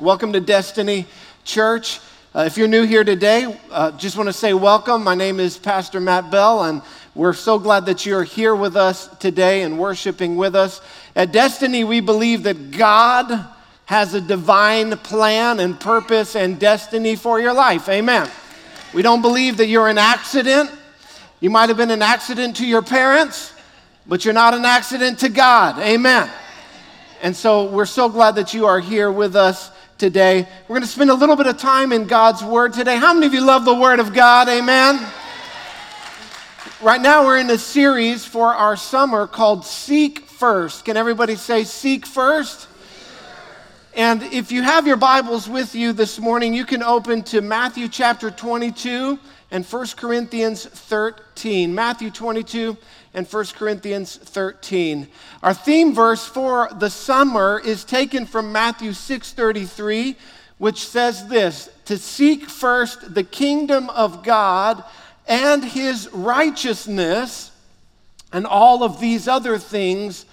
Welcome to Destiny Church. Uh, if you're new here today, uh, just want to say welcome. My name is Pastor Matt Bell, and we're so glad that you're here with us today and worshiping with us. At Destiny, we believe that God has a divine plan and purpose and destiny for your life. Amen. We don't believe that you're an accident. You might have been an accident to your parents, but you're not an accident to God. Amen. And so we're so glad that you are here with us today. We're going to spend a little bit of time in God's Word today. How many of you love the Word of God? Amen. Right now, we're in a series for our summer called Seek First. Can everybody say Seek First? And if you have your Bibles with you this morning, you can open to Matthew chapter 22 and 1 Corinthians 13. Matthew 22 and 1 Corinthians 13. Our theme verse for the summer is taken from Matthew 6:33, which says this, to seek first the kingdom of God and his righteousness, and all of these other things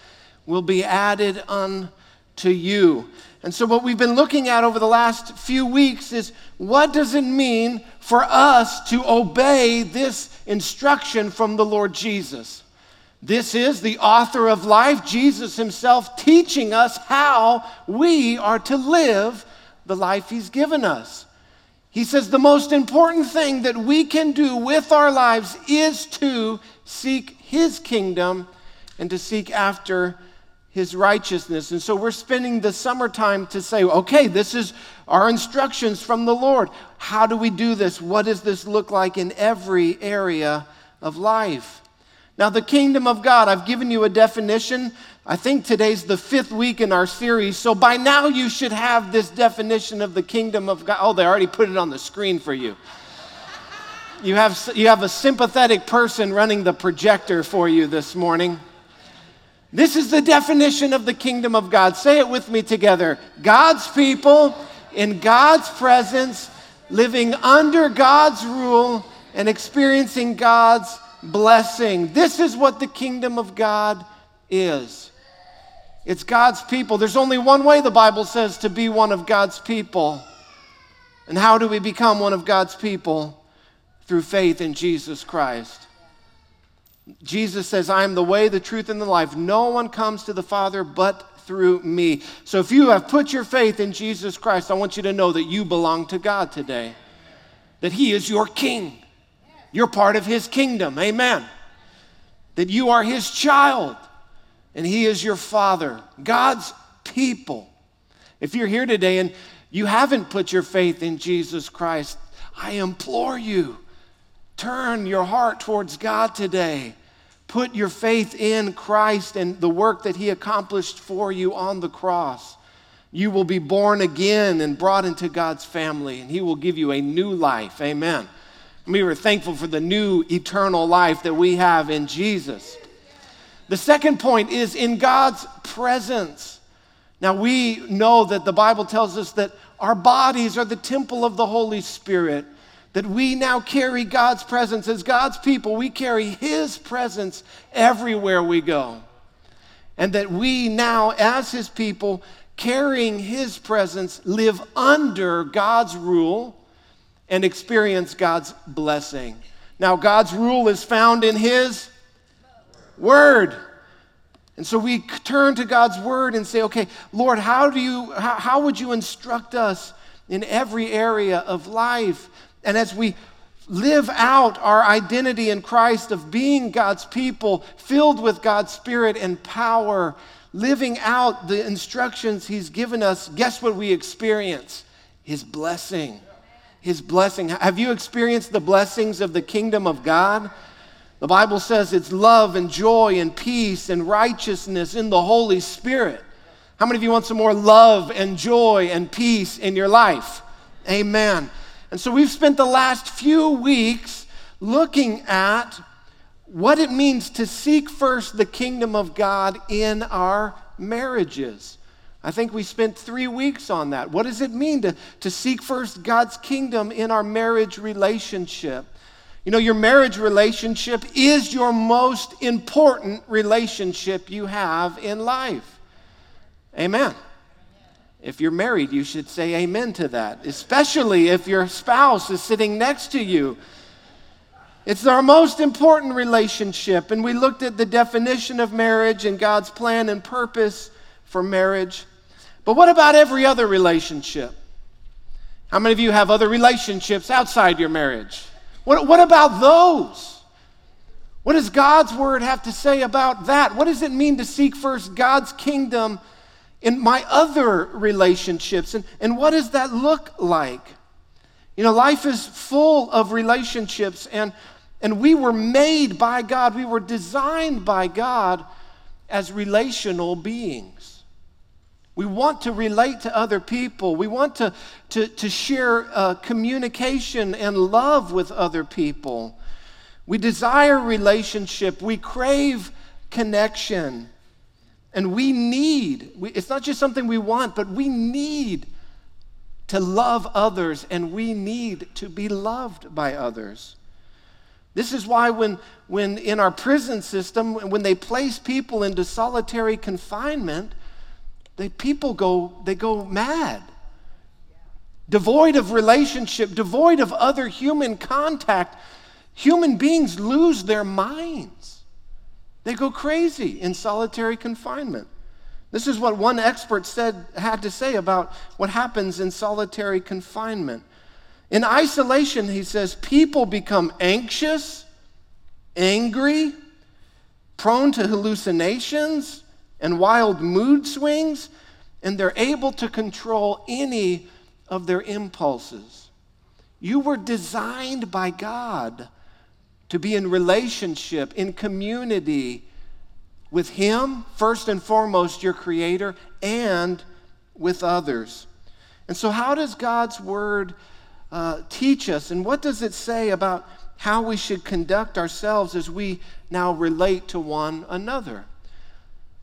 will be added unto you. And so, what we've been looking at over the last few weeks is what does it mean for us to obey this instruction from the Lord Jesus? This is the author of life, Jesus himself, teaching us how we are to live the life he's given us. He says the most important thing that we can do with our lives is to seek his kingdom and to seek after his righteousness. And so we're spending the summertime to say, okay, this is our instructions from the Lord. How do we do this? What does this look like in every area of life? Now, the kingdom of God, I've given you a definition. I think today's the fifth week in our series, so by now you should have this definition of the kingdom of God. Oh, they already put it on the screen for you. You have, you have a sympathetic person running the projector for you this morning. This is the definition of the kingdom of God. Say it with me together God's people in God's presence, living under God's rule, and experiencing God's blessing. This is what the kingdom of God is. It's God's people. There's only one way, the Bible says, to be one of God's people. And how do we become one of God's people? Through faith in Jesus Christ. Jesus says, I am the way, the truth, and the life. No one comes to the Father but through me. So if you have put your faith in Jesus Christ, I want you to know that you belong to God today, that He is your King. You're part of His kingdom. Amen. That you are His child and He is your Father, God's people. If you're here today and you haven't put your faith in Jesus Christ, I implore you, turn your heart towards God today. Put your faith in Christ and the work that He accomplished for you on the cross. You will be born again and brought into God's family, and He will give you a new life. Amen. We were thankful for the new eternal life that we have in Jesus. The second point is in God's presence. Now, we know that the Bible tells us that our bodies are the temple of the Holy Spirit, that we now carry God's presence. As God's people, we carry His presence everywhere we go. And that we now, as His people, carrying His presence, live under God's rule and experience God's blessing. Now, God's rule is found in His Word. And so we turn to God's Word and say, okay, Lord, how, do you, how, how would you instruct us in every area of life? And as we live out our identity in Christ of being God's people, filled with God's Spirit and power, living out the instructions He's given us, guess what we experience? His blessing his blessing. Have you experienced the blessings of the kingdom of God? The Bible says it's love and joy and peace and righteousness in the Holy Spirit. How many of you want some more love and joy and peace in your life? Amen. And so we've spent the last few weeks looking at what it means to seek first the kingdom of God in our marriages. I think we spent three weeks on that. What does it mean to, to seek first God's kingdom in our marriage relationship? You know, your marriage relationship is your most important relationship you have in life. Amen. If you're married, you should say amen to that, especially if your spouse is sitting next to you. It's our most important relationship, and we looked at the definition of marriage and God's plan and purpose for marriage. But what about every other relationship? How many of you have other relationships outside your marriage? What, what about those? What does God's word have to say about that? What does it mean to seek first God's kingdom in my other relationships? And, and what does that look like? You know, life is full of relationships, and, and we were made by God, we were designed by God as relational beings. We want to relate to other people. We want to, to, to share uh, communication and love with other people. We desire relationship. We crave connection. And we need, we, it's not just something we want, but we need to love others and we need to be loved by others. This is why, when, when in our prison system, when they place people into solitary confinement, they, people go, they go mad. Devoid of relationship, devoid of other human contact, Human beings lose their minds. They go crazy in solitary confinement. This is what one expert said had to say about what happens in solitary confinement. In isolation, he says, people become anxious, angry, prone to hallucinations and wild mood swings, and they're able to control any of their impulses. You were designed by God to be in relationship, in community with Him, first and foremost, your Creator, and with others. And so, how does God's Word uh, teach us, and what does it say about how we should conduct ourselves as we now relate to one another?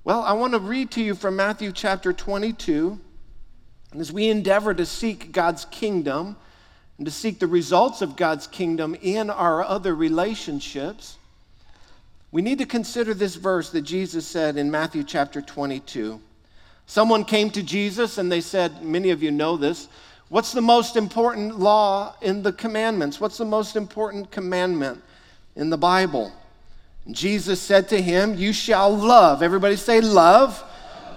Well, I want to read to you from Matthew chapter 22. And as we endeavor to seek God's kingdom, and to seek the results of God's kingdom in our other relationships, we need to consider this verse that Jesus said in Matthew chapter 22. Someone came to Jesus and they said, Many of you know this. What's the most important law in the commandments? What's the most important commandment in the Bible? Jesus said to him, You shall love. Everybody say, Love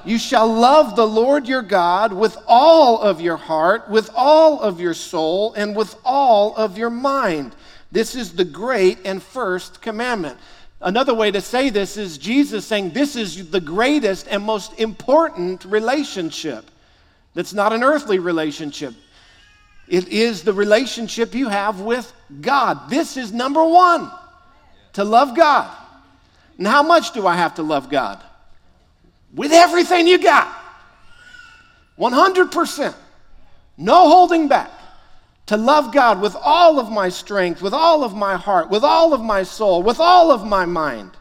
you shall love the Lord your God with all of your heart, with all of your soul, and with all of your mind. This is the great and first commandment. Another way to say this is Jesus saying this is the greatest and most important relationship. That's not an earthly relationship. It is the relationship you have with God. This is number one to love God. And how much do I have to love God? with everything you got. 100%. No holding back. To love God with all of my strength, with all of my heart, with all of my soul, with all of my mind.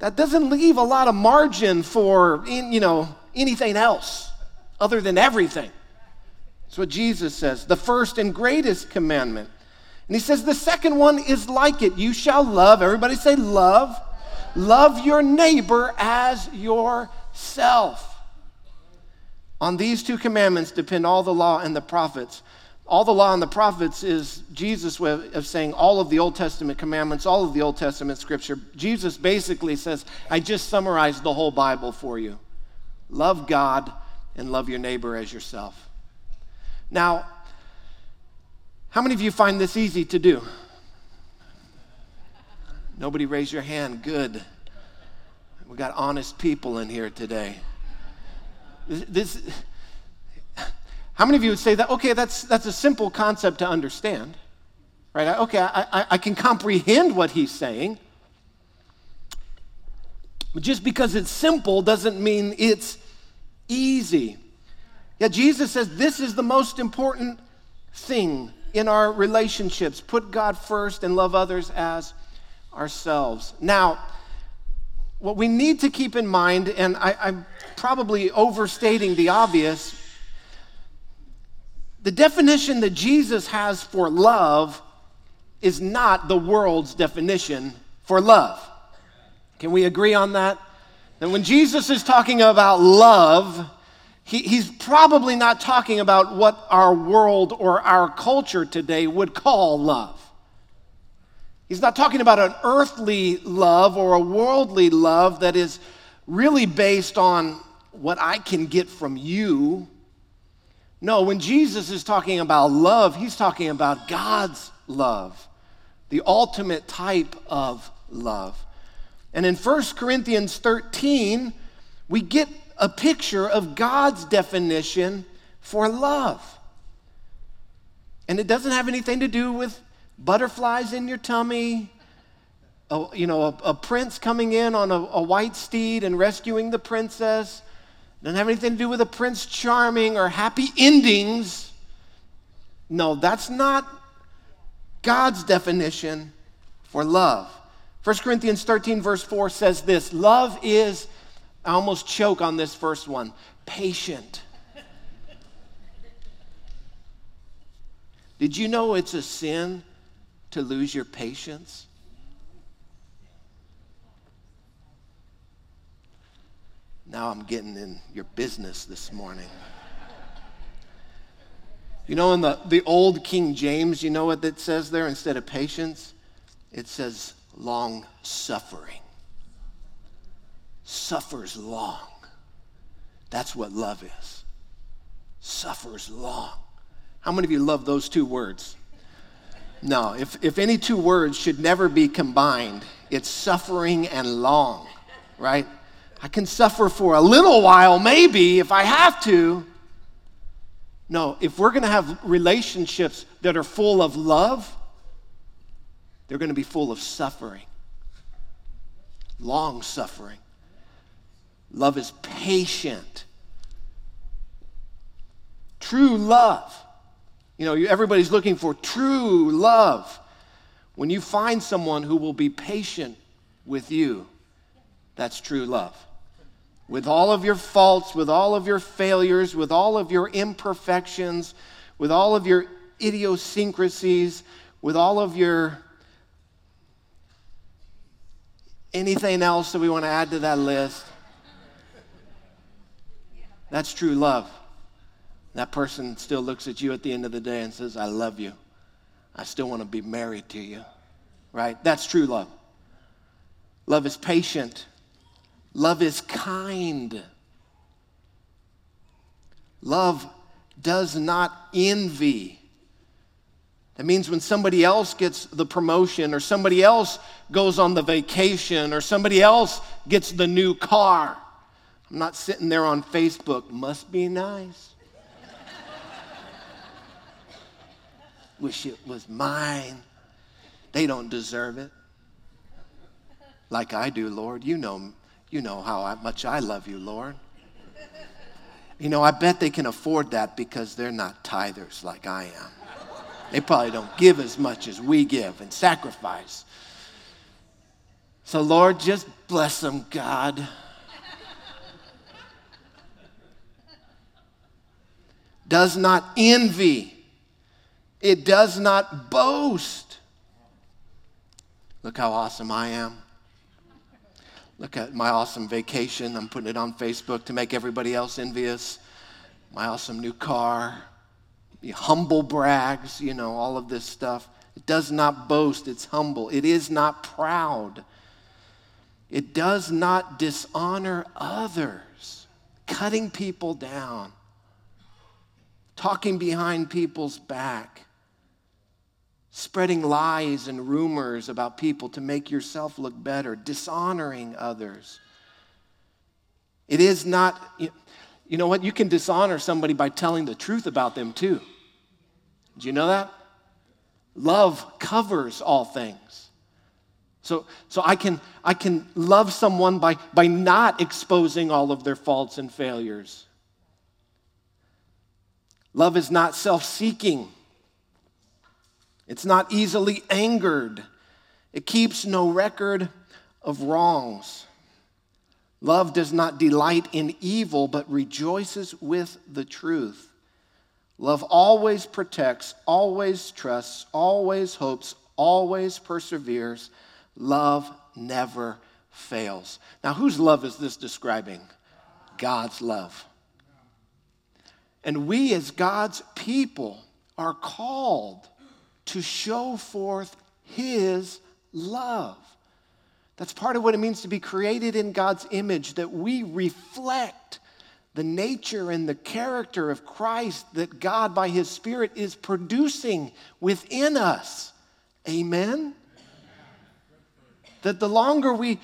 That doesn't leave a lot of margin for, you know, anything else other than everything. That's what Jesus says. The first and greatest commandment. And he says the second one is like it. You shall love. Everybody say love Love your neighbor as yourself. On these two commandments depend all the law and the prophets. All the law and the prophets is Jesus' way of saying all of the Old Testament commandments, all of the Old Testament scripture. Jesus basically says, I just summarized the whole Bible for you. Love God and love your neighbor as yourself. Now, how many of you find this easy to do? Nobody raise your hand. Good. We got honest people in here today. This, how many of you would say that? Okay, that's, that's a simple concept to understand. Right? Okay, I, I, I can comprehend what he's saying. But just because it's simple doesn't mean it's easy. Yeah, Jesus says this is the most important thing in our relationships. Put God first and love others as ourselves. Now, what we need to keep in mind, and I, I'm probably overstating the obvious, the definition that Jesus has for love is not the world's definition for love. Can we agree on that? And when Jesus is talking about love, he, he's probably not talking about what our world or our culture today would call love. He's not talking about an earthly love or a worldly love that is really based on what I can get from you. No, when Jesus is talking about love, he's talking about God's love, the ultimate type of love. And in 1 Corinthians 13, we get a picture of God's definition for love. And it doesn't have anything to do with butterflies in your tummy, a, you know, a, a prince coming in on a, a white steed and rescuing the princess. It doesn't have anything to do with a prince charming or happy endings. No, that's not God's definition for love. 1 Corinthians 13, verse 4 says this Love is I almost choke on this first one patient. Did you know it's a sin to lose your patience? Now I'm getting in your business this morning. You know, in the, the old King James, you know what it says there instead of patience? It says long suffering suffers long. That's what love is. Suffers long. How many of you love those two words? No, if, if any two words should never be combined, it's suffering and long, right? I can suffer for a little while, maybe, if I have to. No, if we're going to have relationships that are full of love, they're going to be full of suffering, long suffering. Love is patient. True love. You know, everybody's looking for true love. When you find someone who will be patient with you, that's true love. With all of your faults, with all of your failures, with all of your imperfections, with all of your idiosyncrasies, with all of your anything else that we want to add to that list. That's true love. That person still looks at you at the end of the day and says, I love you. I still want to be married to you. Right? That's true love. Love is patient. Love is kind. Love does not envy. That means when somebody else gets the promotion, or somebody else goes on the vacation, or somebody else gets the new car, I'm not sitting there on Facebook, must be nice. Wish it was mine. They don't deserve it. Like I do, Lord. You know, you know how much I love you, Lord. You know, I bet they can afford that because they're not tithers like I am. They probably don't give as much as we give and sacrifice. So, Lord, just bless them, God. Does not envy, it does not boast. Look how awesome I am. Look at my awesome vacation. I'm putting it on Facebook to make everybody else envious. My awesome new car. Humble brags, you know, all of this stuff. It does not boast, it's humble. It is not proud. It does not dishonor others, cutting people down talking behind people's back, spreading lies and rumors about people to make yourself look better, dishonoring others. It is not, you know what? You can dishonor somebody by telling the truth about them too. Do you know that? Love covers all things. So, so I, can, I can love someone by, by not exposing all of their faults and failures. Love is not self seeking, it's not easily angered, it keeps no record of wrongs. Love does not delight in evil, but rejoices with the truth. Love always protects, always trusts, always hopes, always perseveres. Love never fails. Now, whose love is this describing? God's love. And we, as God's people, are called to show forth His love. That's part of what it means to be created in God's image, that we reflect the nature and the character of Christ that God, by His Spirit, is producing within us. Amen? That the longer we,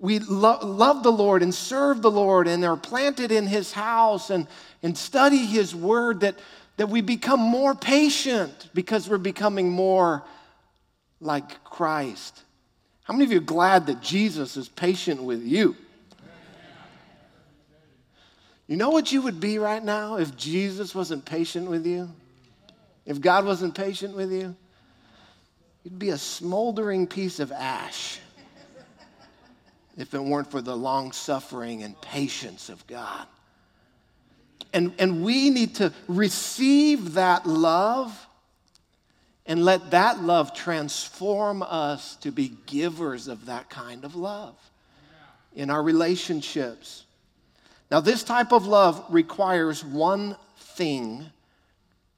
we lo- love the Lord and serve the Lord and are planted in His house and, and study His Word, that, that we become more patient because we're becoming more like Christ. How many of you are glad that Jesus is patient with you? You know what you would be right now if Jesus wasn't patient with you? If God wasn't patient with you? You'd be a smoldering piece of ash if it weren't for the long suffering and patience of God. And, and we need to receive that love and let that love transform us to be givers of that kind of love in our relationships. Now, this type of love requires one thing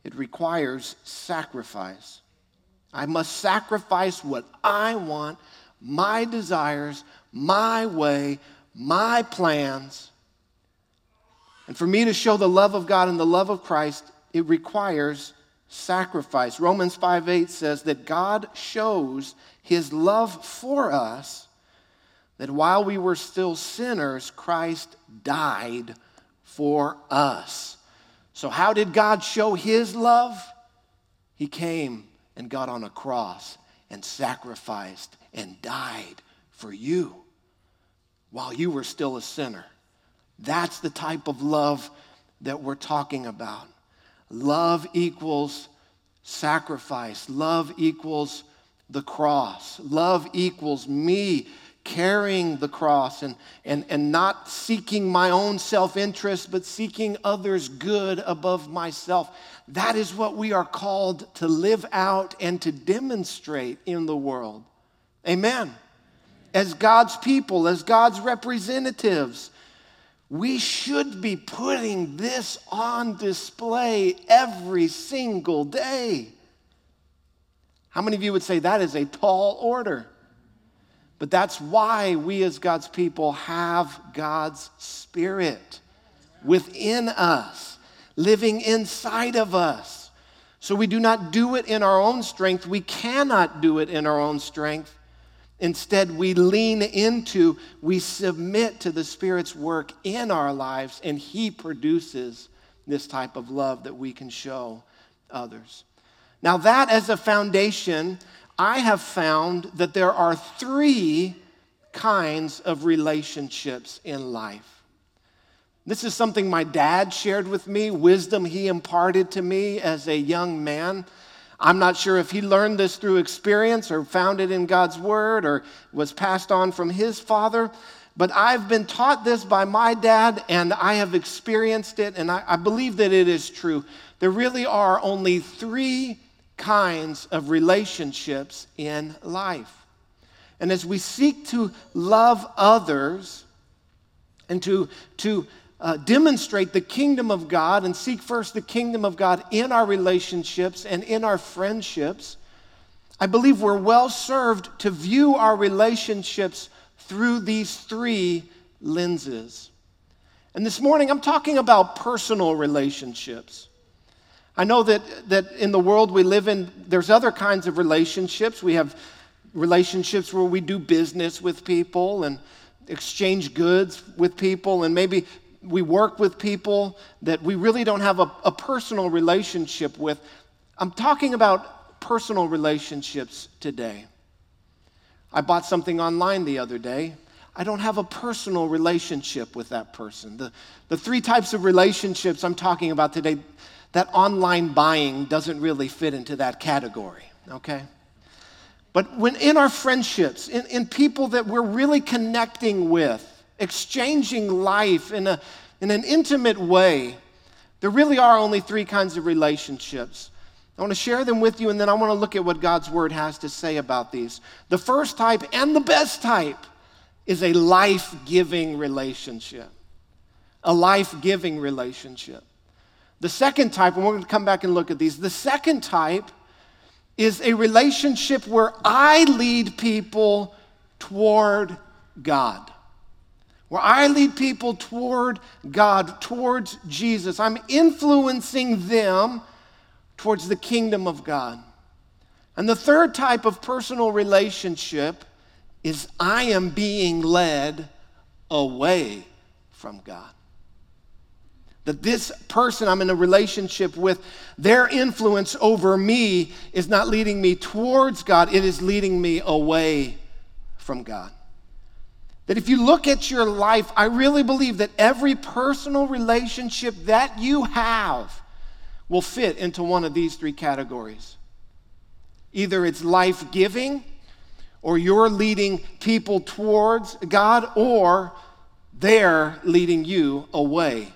it requires sacrifice. I must sacrifice what I want, my desires, my way, my plans. And for me to show the love of God and the love of Christ, it requires sacrifice. Romans 5 8 says that God shows his love for us, that while we were still sinners, Christ died for us. So, how did God show his love? He came and got on a cross and sacrificed and died for you while you were still a sinner. That's the type of love that we're talking about. Love equals sacrifice, love equals the cross, love equals me carrying the cross and, and, and not seeking my own self interest, but seeking others' good above myself. That is what we are called to live out and to demonstrate in the world. Amen. As God's people, as God's representatives, we should be putting this on display every single day. How many of you would say that is a tall order? But that's why we, as God's people, have God's Spirit within us, living inside of us. So we do not do it in our own strength. We cannot do it in our own strength. Instead, we lean into, we submit to the Spirit's work in our lives, and He produces this type of love that we can show others. Now, that as a foundation, I have found that there are three kinds of relationships in life. This is something my dad shared with me, wisdom he imparted to me as a young man. I'm not sure if he learned this through experience or found it in God's word or was passed on from his father, but I've been taught this by my dad and I have experienced it, and I, I believe that it is true. There really are only three kinds of relationships in life. And as we seek to love others and to, to uh, demonstrate the kingdom of God and seek first the kingdom of God in our relationships and in our friendships, I believe we're well served to view our relationships through these three lenses. And this morning, I'm talking about personal relationships. I know that, that in the world we live in, there's other kinds of relationships. We have relationships where we do business with people and exchange goods with people, and maybe we work with people that we really don't have a, a personal relationship with. I'm talking about personal relationships today. I bought something online the other day. I don't have a personal relationship with that person. The, the three types of relationships I'm talking about today, that online buying doesn't really fit into that category, okay? But when in our friendships, in, in people that we're really connecting with, exchanging life in, a, in an intimate way, there really are only three kinds of relationships. I want to share them with you, and then I want to look at what God's word has to say about these. The first type and the best type is a life giving relationship. A life giving relationship. The second type, and we're going to come back and look at these, the second type is a relationship where I lead people toward God. Where I lead people toward God, towards Jesus. I'm influencing them towards the kingdom of God. And the third type of personal relationship is I am being led away from God. That this person I'm in a relationship with, their influence over me is not leading me towards God, it is leading me away from God. That if you look at your life, I really believe that every personal relationship that you have will fit into one of these three categories. Either it's life giving, or you're leading people towards God, or they're leading you away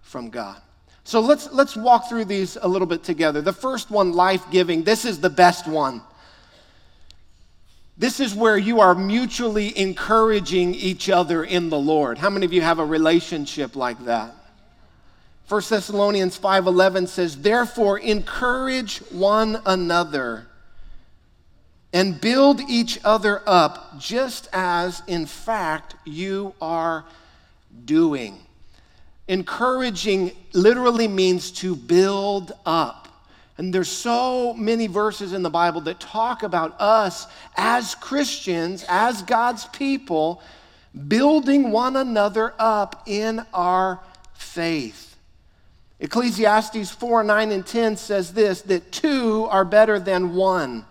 from God. So let's, let's walk through these a little bit together. The first one, life giving, this is the best one. This is where you are mutually encouraging each other in the Lord. How many of you have a relationship like that? 1 Thessalonians 5:11 says, "Therefore encourage one another and build each other up, just as in fact you are doing." Encouraging literally means to build up. And there's so many verses in the Bible that talk about us as Christians, as God's people, building one another up in our faith. Ecclesiastes 4 9 and 10 says this that two are better than one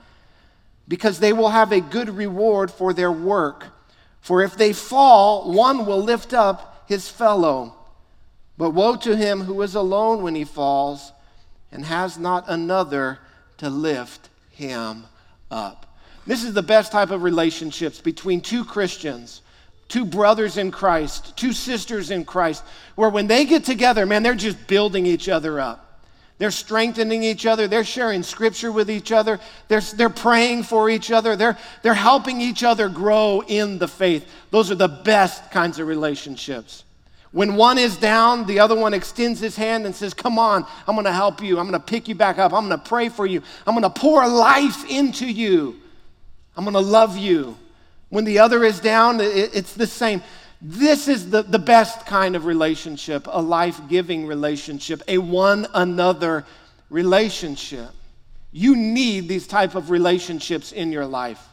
because they will have a good reward for their work. For if they fall, one will lift up his fellow. But woe to him who is alone when he falls and has not another to lift him up. This is the best type of relationships between two Christians, two brothers in Christ, two sisters in Christ, where when they get together, man, they're just building each other up. They're strengthening each other. They're sharing scripture with each other. They're, they're praying for each other. They're, they're helping each other grow in the faith. Those are the best kinds of relationships. When one is down, the other one extends his hand and says, Come on, I'm to help you. I'm to pick you back up. I'm to pray for you. I'm to pour life into you. I'm to love you. When the other is down, it's the same. This is the, the best kind of relationship, a life giving relationship, a one another relationship. You need these type of relationships in your life.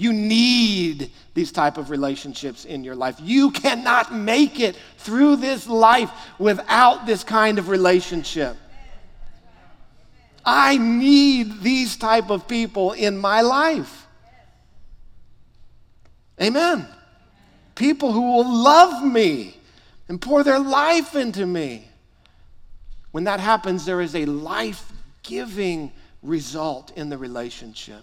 You need these type of relationships in your life. You cannot make it through this life without this kind of relationship. I need these type of people in my life. Amen. People who will love me and pour their life into me. When that happens, there is a life giving result in the relationship.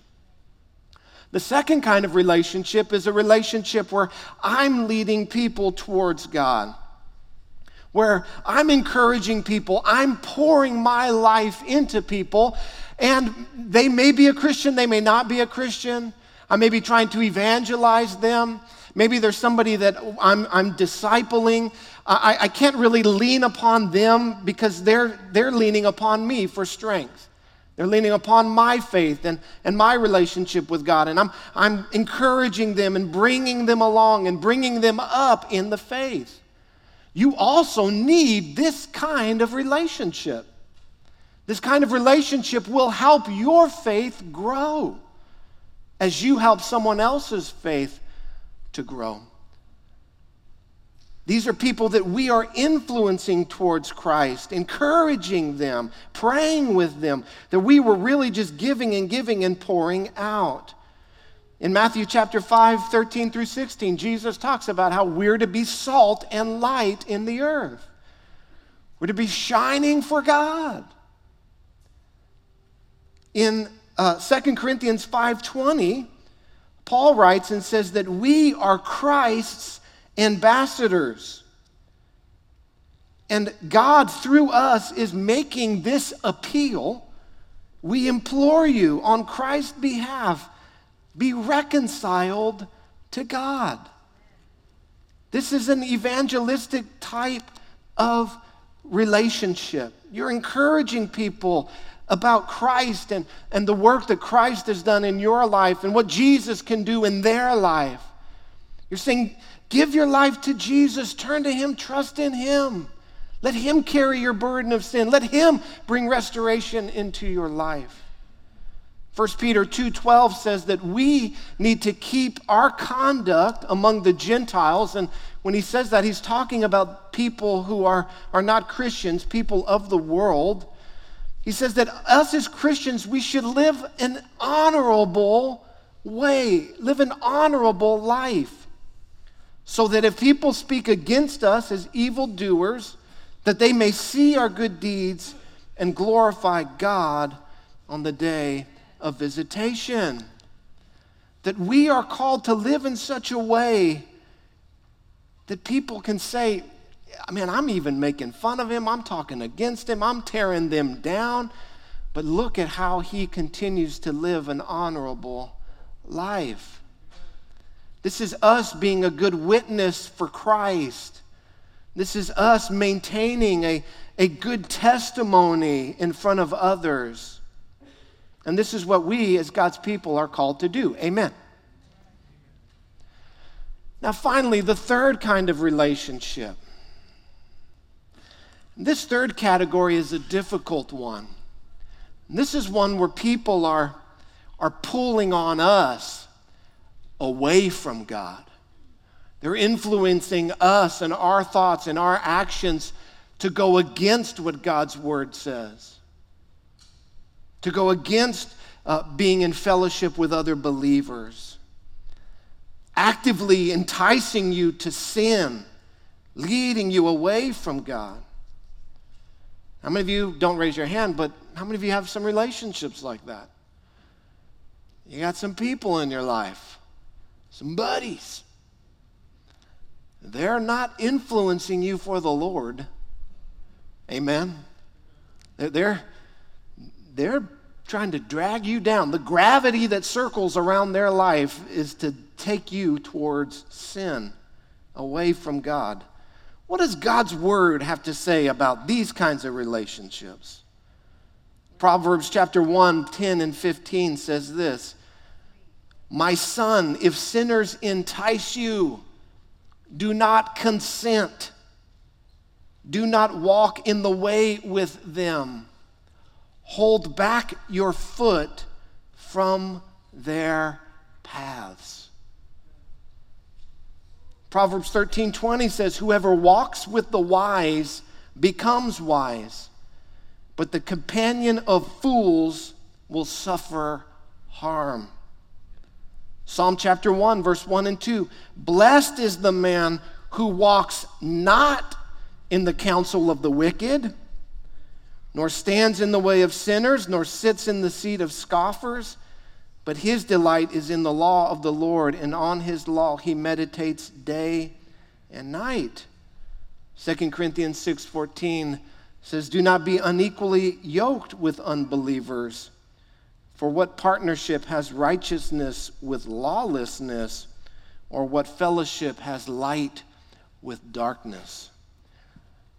The second kind of relationship is a relationship where I'm leading people towards God, where I'm encouraging people, I'm pouring my life into people, and they may be a Christian, they may not be a Christian. I may be trying to evangelize them. Maybe there's somebody that I'm, I'm discipling. I, I can't really lean upon them because they're, they're leaning upon me for strength. They're leaning upon my faith and, and my relationship with God. And I'm, I'm encouraging them and bringing them along and bringing them up in the faith. You also need this kind of relationship. This kind of relationship will help your faith grow as you help someone else's faith to grow. These are people that we are influencing towards Christ, encouraging them, praying with them, that we were really just giving and giving and pouring out. In Matthew chapter 5, 13 through 16, Jesus talks about how we're to be salt and light in the earth. We're to be shining for God. In uh, 2 Corinthians 5.20, Paul writes and says that we are Christ's ambassadors. And God, through us, is making this appeal. We implore you on Christ's behalf be reconciled to God. This is an evangelistic type of relationship. You're encouraging people about Christ and, and the work that Christ has done in your life and what Jesus can do in their life. You're saying, give your life to Jesus, turn to Him, trust in Him. Let Him carry your burden of sin. Let Him bring restoration into your life. 1 Peter 2:12 says that we need to keep our conduct among the Gentiles and when he says that he's talking about people who are, are not Christians, people of the world. He says that us as Christians we should live an honorable way, live an honorable life. So that if people speak against us as evildoers, that they may see our good deeds and glorify God on the day of visitation. That we are called to live in such a way that people can say, I mean, I'm even making fun of him, I'm talking against him, I'm tearing them down. But look at how he continues to live an honorable life. This is us being a good witness for Christ. This is us maintaining a, a good testimony in front of others. And this is what we, as God's people, are called to do. Amen. Now, finally, the third kind of relationship. This third category is a difficult one. This is one where people are, are pulling on us away from God. They're influencing us and our thoughts and our actions to go against what God's word says, to go against uh, being in fellowship with other believers, actively enticing you to sin, leading you away from God. How many of you don't raise your hand, but how many of you have some relationships like that? You got some people in your life, some buddies they're not influencing you for the Lord. Amen. They're, they're trying to drag you down. The gravity that circles around their life is to take you towards sin, away from God. What does God's word have to say about these kinds of relationships? Proverbs chapter 1, 10 and 15 says this My son, if sinners entice you, do not consent. Do not walk in the way with them. Hold back your foot from their paths. Proverbs 13 20 says, Whoever walks with the wise becomes wise, but the companion of fools will suffer harm. Psalm chapter 1, verse 1 and 2. Blessed is the man who walks not in the counsel of the wicked, nor stands in the way of sinners, nor sits in the seat of scoffers, but his delight is in the law of the Lord, and on his law he meditates day and night. 2 Corinthians 6:14 says, "Do not be unequally yoked with unbelievers." For what partnership has righteousness with lawlessness, or what fellowship has light with darkness?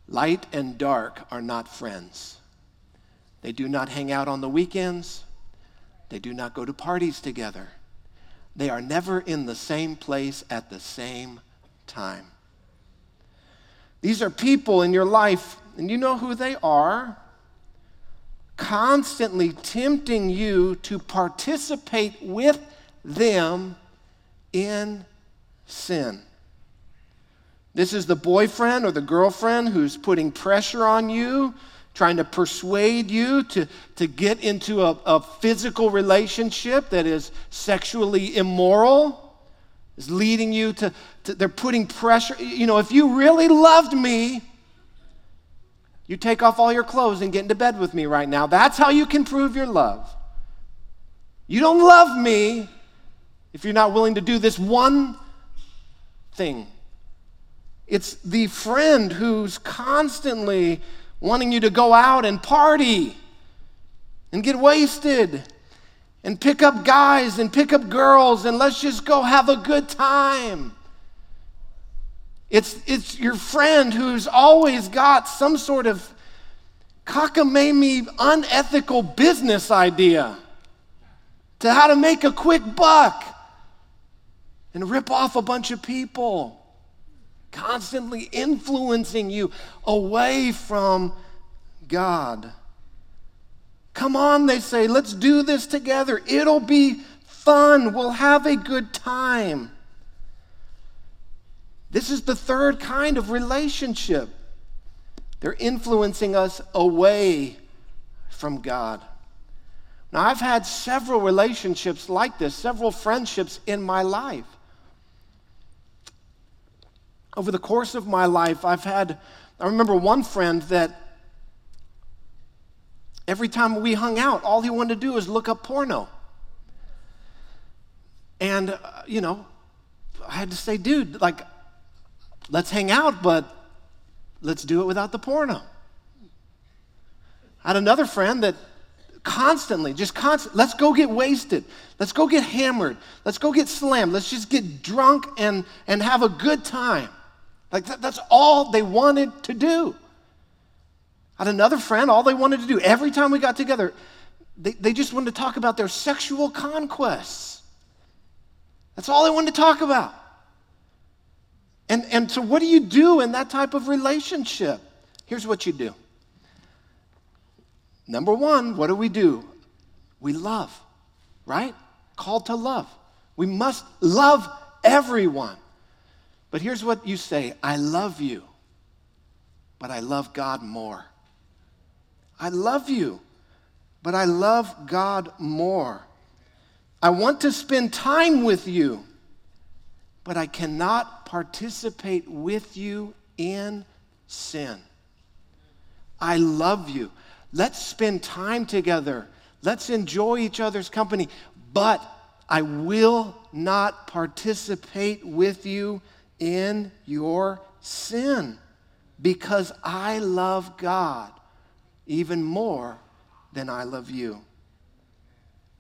Light and dark are not friends. They do not hang out on the weekends, they do not go to parties together. They are never in the same place at the same time. These are people in your life, and you know who they are constantly tempting you to participate with them in sin. This is the boyfriend or the girlfriend who's putting pressure on you, trying to persuade you to, to get into a, a physical relationship that is sexually immoral, is leading you to, to, they're putting pressure. You know, if you really loved me, you take off all your clothes and get into bed with me right now. That's how you can prove your love. You don't love me if you're not willing to do this one thing. It's the friend who's constantly wanting you to go out and party and get wasted and pick up guys and pick up girls and let's just go have a good time. It's, it's your friend who's always got some sort of cockamamie, unethical business idea to how to make a quick buck and rip off a bunch of people, constantly influencing you away from God. Come on, they say, let's do this together. It'll be fun. We'll have a good time. This is the third kind of relationship. They're influencing us away from God. Now, I've had several relationships like this, several friendships in my life. Over the course of my life, I've had, I remember one friend that every time we hung out, all he wanted to do was look up porno. And, uh, you know, I had to say, dude, like, let's hang out, but let's do it without the porno. I had another friend that constantly, just constant, let's go get wasted. Let's go get hammered. Let's go get slammed. Let's just get drunk and, and have a good time. Like that, that's all they wanted to do. I had another friend, all they wanted to do every time we got together, they, they just wanted to talk about their sexual conquests. That's all they wanted to talk about. And, and so, what do you do in that type of relationship? Here's what you do. Number one, what do we do? We love, right? Called to love. We must love everyone. But here's what you say I love you, but I love God more. I love you, but I love God more. I want to spend time with you, but I cannot participate with you in sin. I love you. Let's spend time together. Let's enjoy each other's company, but I will not participate with you in your sin because I love God even more than I love you.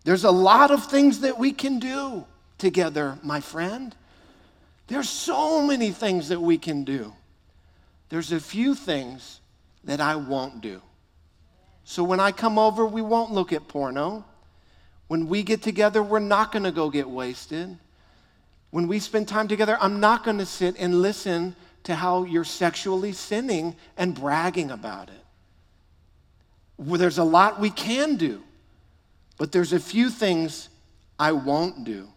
There's a lot of things that we can do together, my friend. There's so many things that we can do. There's a few things that I won't do. So when I come over, we won't look at porno. When we get together, we're not going to go get wasted. When we spend time together, I'm not going to sit and listen to how you're sexually sinning and bragging about it. Well, there's a lot we can do, but there's a few things I won't do.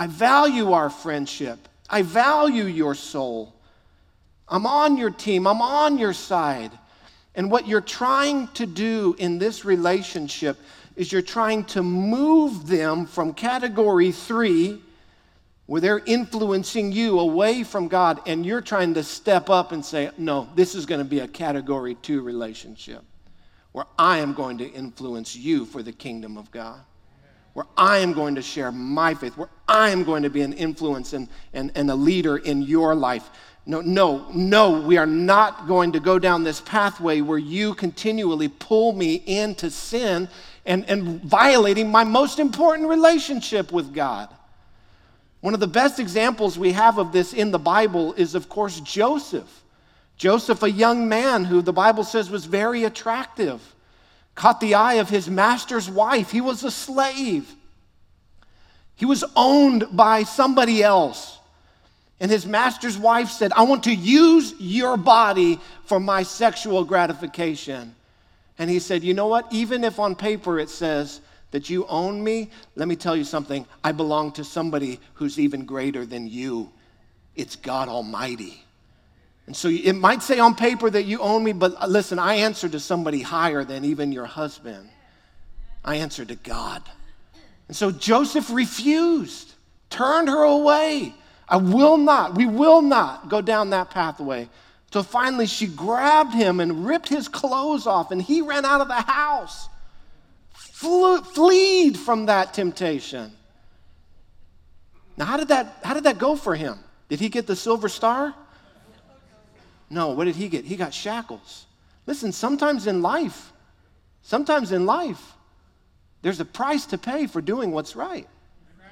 I value our friendship. I value your soul. I'm on your team. I'm on your side. And what you're trying to do in this relationship is you're trying to move them from category three, where they're influencing you away from God, and you're trying to step up and say, No, this is going to be a category two relationship where I am going to influence you for the kingdom of God where I am going to share my faith, where I am going to be an influence and, and, and a leader in your life. No, no, no, we are not going to go down this pathway where you continually pull me into sin and, and violating my most important relationship with God. One of the best examples we have of this in the Bible is, of course, Joseph. Joseph, a young man who the Bible says was very attractive caught the eye of his master's wife. He was a slave, he was owned by somebody else. And his master's wife said, I want to use your body for my sexual gratification. And he said, You know what? Even if on paper it says that you own me, let me tell you something. I belong to somebody who's even greater than you. It's God Almighty. And so it might say on paper that you own me, but uh, listen, I answer to somebody higher than even your husband. I answer to God. And so Joseph refused, turned her away. I will not, we will not go down that pathway. So finally, she grabbed him and ripped his clothes off, and he ran out of the house, flew, fleed from that temptation. Now, how did, that, how did that go for him? Did he get the silver star? No, what did he get? He got shackles. Listen, sometimes in life, sometimes in life, there's a price to pay for doing what's right.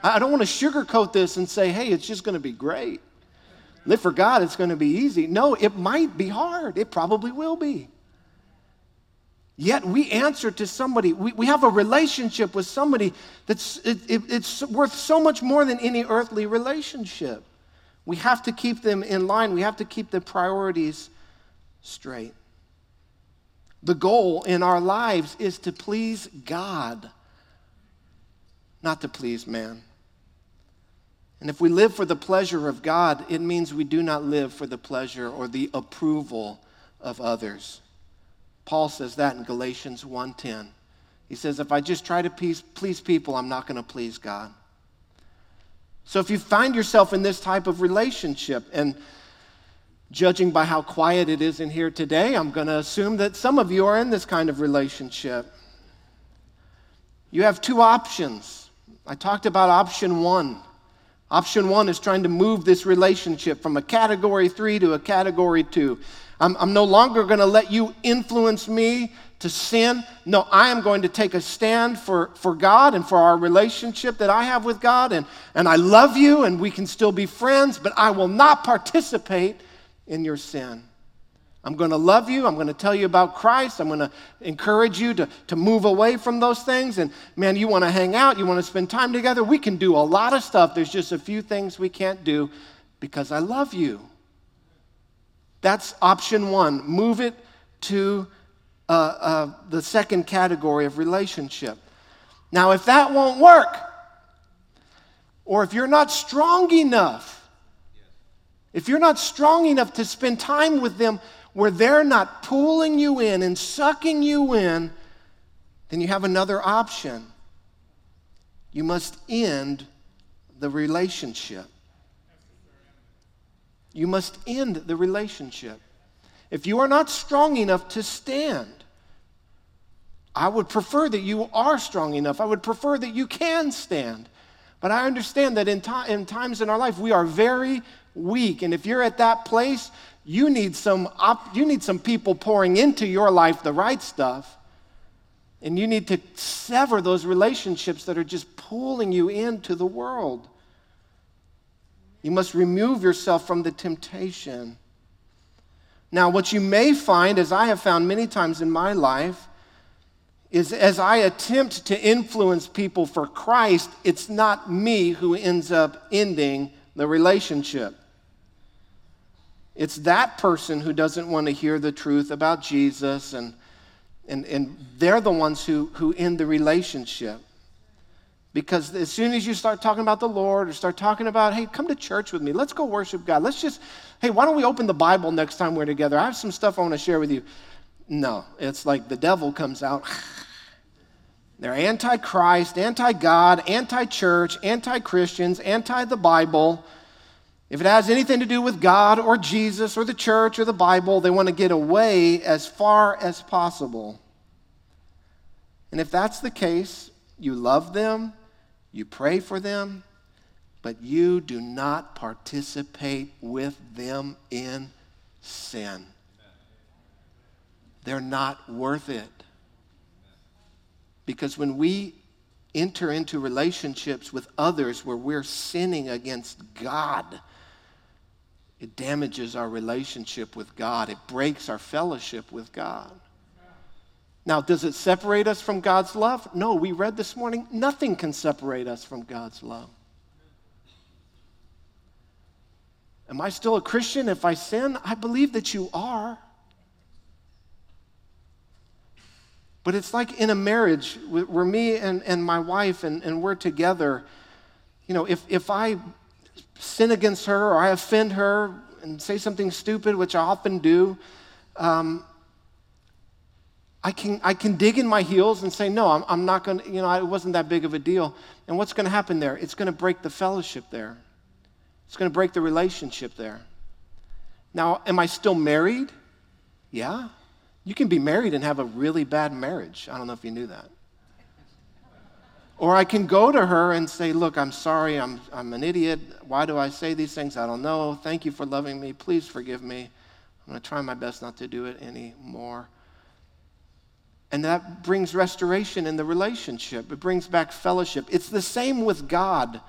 I don't want to sugarcoat this and say, hey, it's just going to be great. Live for God, it's going to be easy. No, it might be hard. It probably will be. Yet we answer to somebody, we, we have a relationship with somebody that's it, it, it's worth so much more than any earthly relationship. We have to keep them in line, we have to keep the priorities straight. The goal in our lives is to please God, not to please man. And if we live for the pleasure of God, it means we do not live for the pleasure or the approval of others. Paul says that in Galatians 1:10. He says if I just try to please, please people, I'm not going to please God. So if you find yourself in this type of relationship and judging by how quiet it is in here today, I'm going to assume that some of you are in this kind of relationship. You have two options. I talked about option 1. Option one is trying to move this relationship from a category three to a category two. I'm, I'm no longer going to let you influence me to sin. No, I am going to take a stand for, for God and for our relationship that I have with God. And, and I love you, and we can still be friends, but I will not participate in your sin. I'm going to love you. I'm going to tell you about Christ. I'm going to encourage you to, to move away from those things. And man, you want to hang out, you want to spend time together. We can do a lot of stuff. There's just a few things we can't do because I love you. That's option one. Move it to uh, uh, the second category of relationship. Now, if that won't work, or if you're not strong enough, if you're not strong enough to spend time with them where they're not pulling you in and sucking you in, then you have another option. You must end the relationship. You must end the relationship. If you are not strong enough to stand, I would prefer that you are strong enough. I would prefer that you can stand. But I understand that in, in times in our life, we are very weak. And if you're at that place, you need some, op- you need some people pouring into your life the right stuff. And you need to sever those relationships that are just pulling you into the world. You must remove yourself from the temptation. Now, what you may find, as I have found many times in my life, is as I attempt to influence people for Christ, it's not me who ends up ending the relationship. It's that person who doesn't want to hear the truth about Jesus, and, and, and they're the ones who, who end the relationship. Because as soon as you start talking about the Lord or start talking about, hey, come to church with me, let's go worship God, let's just, hey, why don't we open the Bible next time we're together? I have some stuff I want to share with you. No, it's like the devil comes out. They're anti Christ, anti God, anti church, anti Christians, anti the Bible. If it has anything to do with God or Jesus or the church or the Bible, they want to get away as far as possible. And if that's the case, you love them, you pray for them, but you do not participate with them in sin. They're not worth it. Because when we enter into relationships with others where we're sinning against God, it damages our relationship with God. It breaks our fellowship with God. Now, does it separate us from God's love? No, we read this morning nothing can separate us from God's love. Am I still a Christian if I sin? I believe that you are. But it's like in a marriage where me and, and my wife and, and we're together. You know, if, if I sin against her or I offend her and say something stupid, which I often do, um, I can, I can dig in my heels and say, no, I'm, I'm not going to, you know, it wasn't that big of a deal. And what's going to happen there? It's going to break the fellowship there. It's going to break the relationship there. Now, am I still married? Yeah. You can be married and have a really bad marriage. I don't know if you knew that. Or I can go to her and say, Look, I'm sorry, I'm, I'm an idiot. Why do I say these things? I don't know. Thank you for loving me. Please forgive me. I'm going to try my best not to do it anymore. And that brings restoration in the relationship, it brings back fellowship. It's the same with God.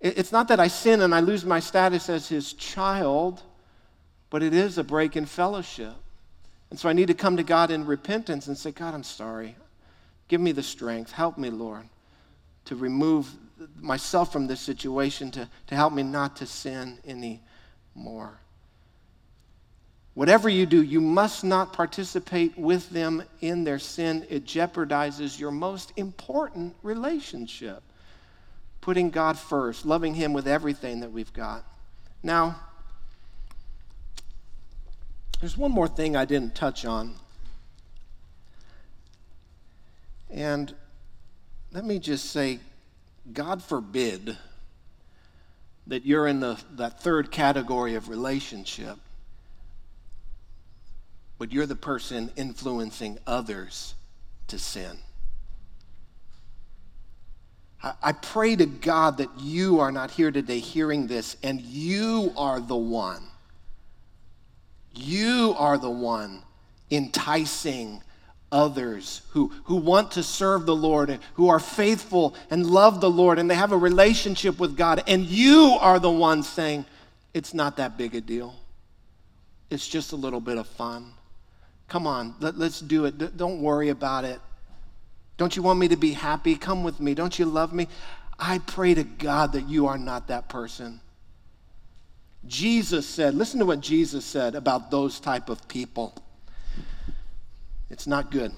It's not that I sin and I lose my status as his child, but it is a break in fellowship. And so I need to come to God in repentance and say, God, I'm sorry. Give me the strength. Help me, Lord, to remove myself from this situation, to, to help me not to sin anymore. Whatever you do, you must not participate with them in their sin. It jeopardizes your most important relationship. Putting God first, loving Him with everything that we've got. Now, there's one more thing I didn't touch on. And let me just say, God forbid that you're in the, that third category of relationship but you're the person influencing others to sin. I, I pray to God that you are not here today hearing this and you are the one. You are the one enticing others who, who want to serve the Lord and who are faithful and love the Lord and they have a relationship with God. And you are the one saying, it's not that big a deal. It's just a little bit of fun. Come on, let, us do it. don't worry about it. Don't you want me to be happy? Come with me. Don't you love me? I pray to God that you are not that person. Jesus said, listen to what Jesus said about those type of people. It's not good.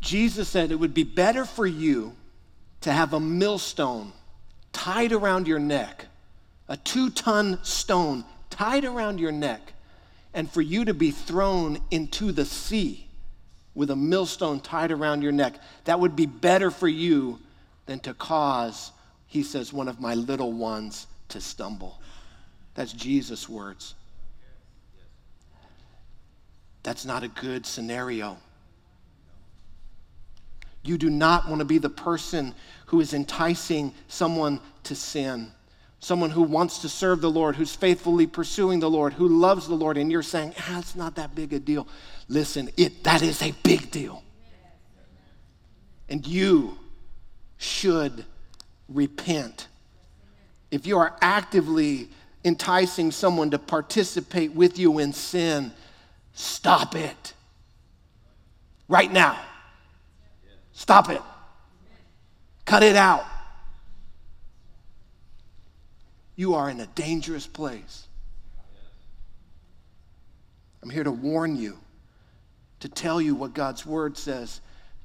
Jesus said it would be better for you to have a millstone tied around your neck, a two ton stone tied around your neck, and for you to be thrown into the sea with a millstone tied around your neck. That would be better for you than to cause, he says, one of my little ones to stumble. That's Jesus' words. That's not a good scenario. You do not want to be the person who is enticing someone to sin someone who wants to serve the Lord, who's faithfully pursuing the Lord, who loves the Lord, and you're saying, ah, it's not that big a deal. Listen, it, that is a big deal. And you should repent. If you are actively enticing someone to participate with you in sin, stop it. Right now. Stop it. Cut it out you are in a dangerous place. I'm here to warn you, to tell you what God's word says,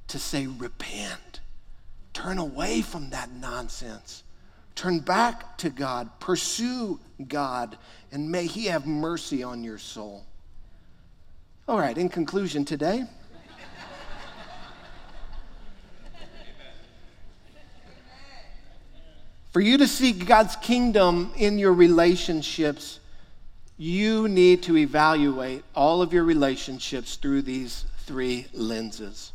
to say, repent. Turn away from that nonsense. Turn back to God. Pursue God, and may He have mercy on your soul. All right, in conclusion today, For you to seek God's kingdom in your relationships, you need to evaluate all of your relationships through these three lenses.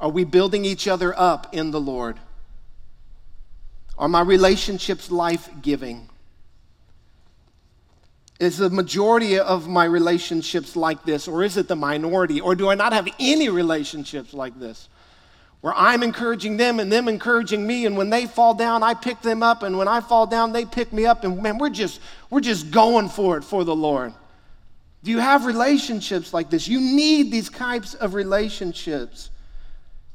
Are we building each other up in the Lord? Are my relationships life giving? Is the majority of my relationships like this, or is it the minority? Or do I not have any relationships like this? where I'm encouraging them and them encouraging me. And when they fall down, I pick them up. And when I fall down, they pick me up. And man, we're just, we're just going for it for the Lord. Do you have relationships like this? You need these types of relationships.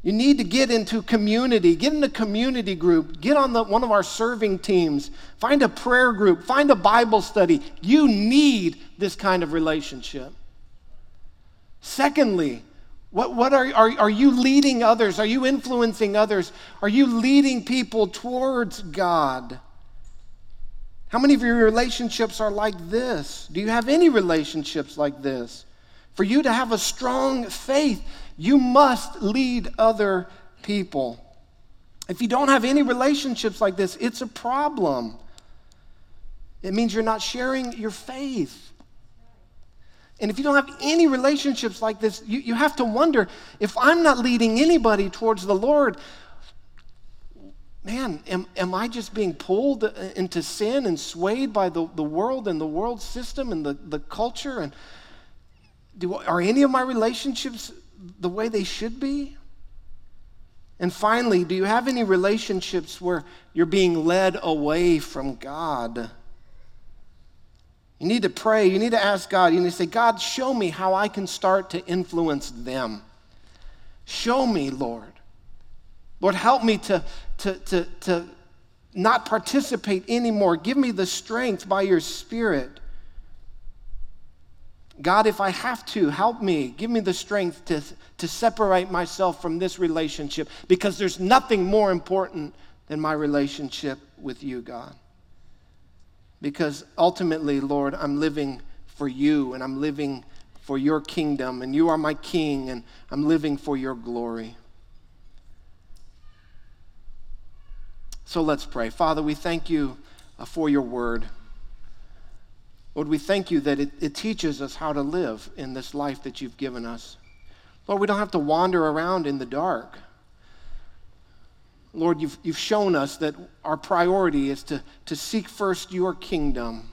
You need to get into community, get in a community group, get on the, one of our serving teams, find a prayer group, find a Bible study. You need this kind of relationship. Secondly, what, what are, are, are you leading others? Are you influencing others? Are you leading people towards God? How many of your relationships are like this? Do you have any relationships like this? For you to have a strong faith, you must lead other people. If you don't have any relationships like this, it's a problem. It means you're not sharing your faith. And if you don't have any relationships like this, you, you have to wonder if I'm not leading anybody towards the Lord, man, am, am I just being pulled uh, into sin and swayed by the, the world and the world system and the, the culture? And do, are any of my relationships the way they should be? And finally, do you have any relationships where you're being led away from God? You need to pray. You need to ask God. You need to say, God, show me how I can start to influence them. Show me, Lord. Lord, help me to, to, to, to not participate anymore. Give me the strength by your Spirit. God, if I have to, help me. Give me the strength to, to separate myself from this relationship because there's nothing more important than my relationship with you, God. Because ultimately, Lord, I'm living for you and I'm living for your kingdom and you are my king and I'm living for your glory. So let's pray. Father, we thank you uh, for your word. Lord, we thank you that it, it teaches us how to live in this life that you've given us. Lord, we don't have to wander around in the dark. Lord, you've, you've shown us that our priority is to, to seek first your kingdom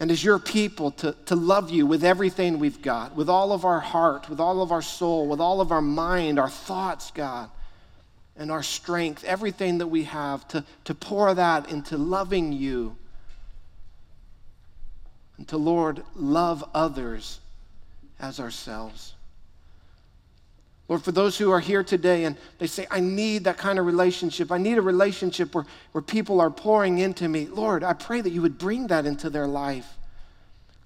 and as your people to, to love you with everything we've got, with all of our heart, with all of our soul, with all of our mind, our thoughts, God, and our strength, everything that we have, to, to pour that into loving you and to, Lord, love others as ourselves. Lord, for those who are here today and they say, I need that kind of relationship. I need a relationship where, where people are pouring into me. Lord, I pray that you would bring that into their life.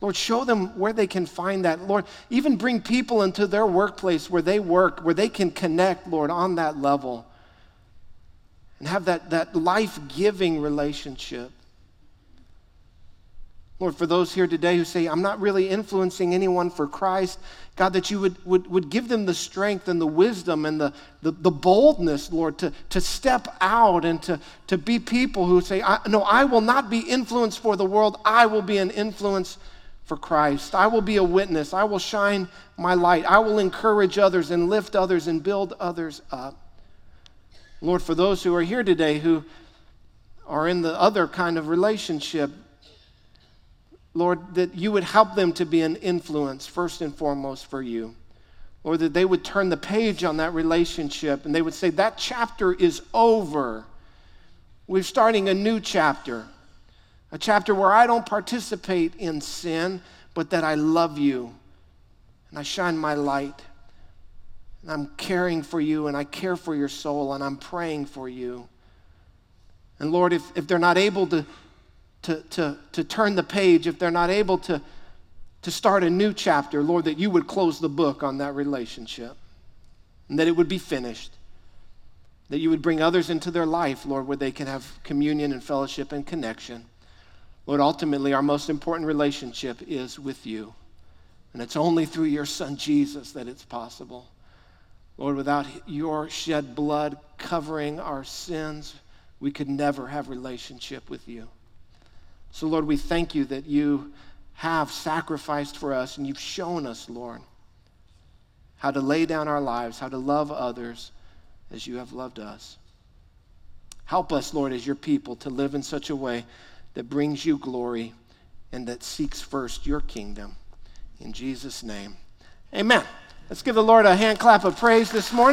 Lord, show them where they can find that. Lord, even bring people into their workplace where they work, where they can connect, Lord, on that level and have that, that life giving relationship. Lord, for those here today who say, I'm not really influencing anyone for Christ, God, that you would, would, would give them the strength and the wisdom and the, the, the boldness, Lord, to, to step out and to, to be people who say, I, No, I will not be influenced for the world. I will be an influence for Christ. I will be a witness. I will shine my light. I will encourage others and lift others and build others up. Lord, for those who are here today who are in the other kind of relationship, Lord, that you would help them to be an influence, first and foremost, for you. Lord, that they would turn the page on that relationship and they would say, That chapter is over. We're starting a new chapter, a chapter where I don't participate in sin, but that I love you and I shine my light. And I'm caring for you and I care for your soul and I'm praying for you. And Lord, if, if they're not able to to, to, to turn the page, if they're not able to, to start a new chapter, Lord, that you would close the book on that relationship and that it would be finished. That you would bring others into their life, Lord, where they can have communion and fellowship and connection. Lord, ultimately, our most important relationship is with you. And it's only through your Son, Jesus, that it's possible. Lord, without your shed blood covering our sins, we could never have relationship with you. So, Lord, we thank you that you have sacrificed for us and you've shown us, Lord, how to lay down our lives, how to love others as you have loved us. Help us, Lord, as your people to live in such a way that brings you glory and that seeks first your kingdom. In Jesus' name, amen. Let's give the Lord a hand clap of praise this morning.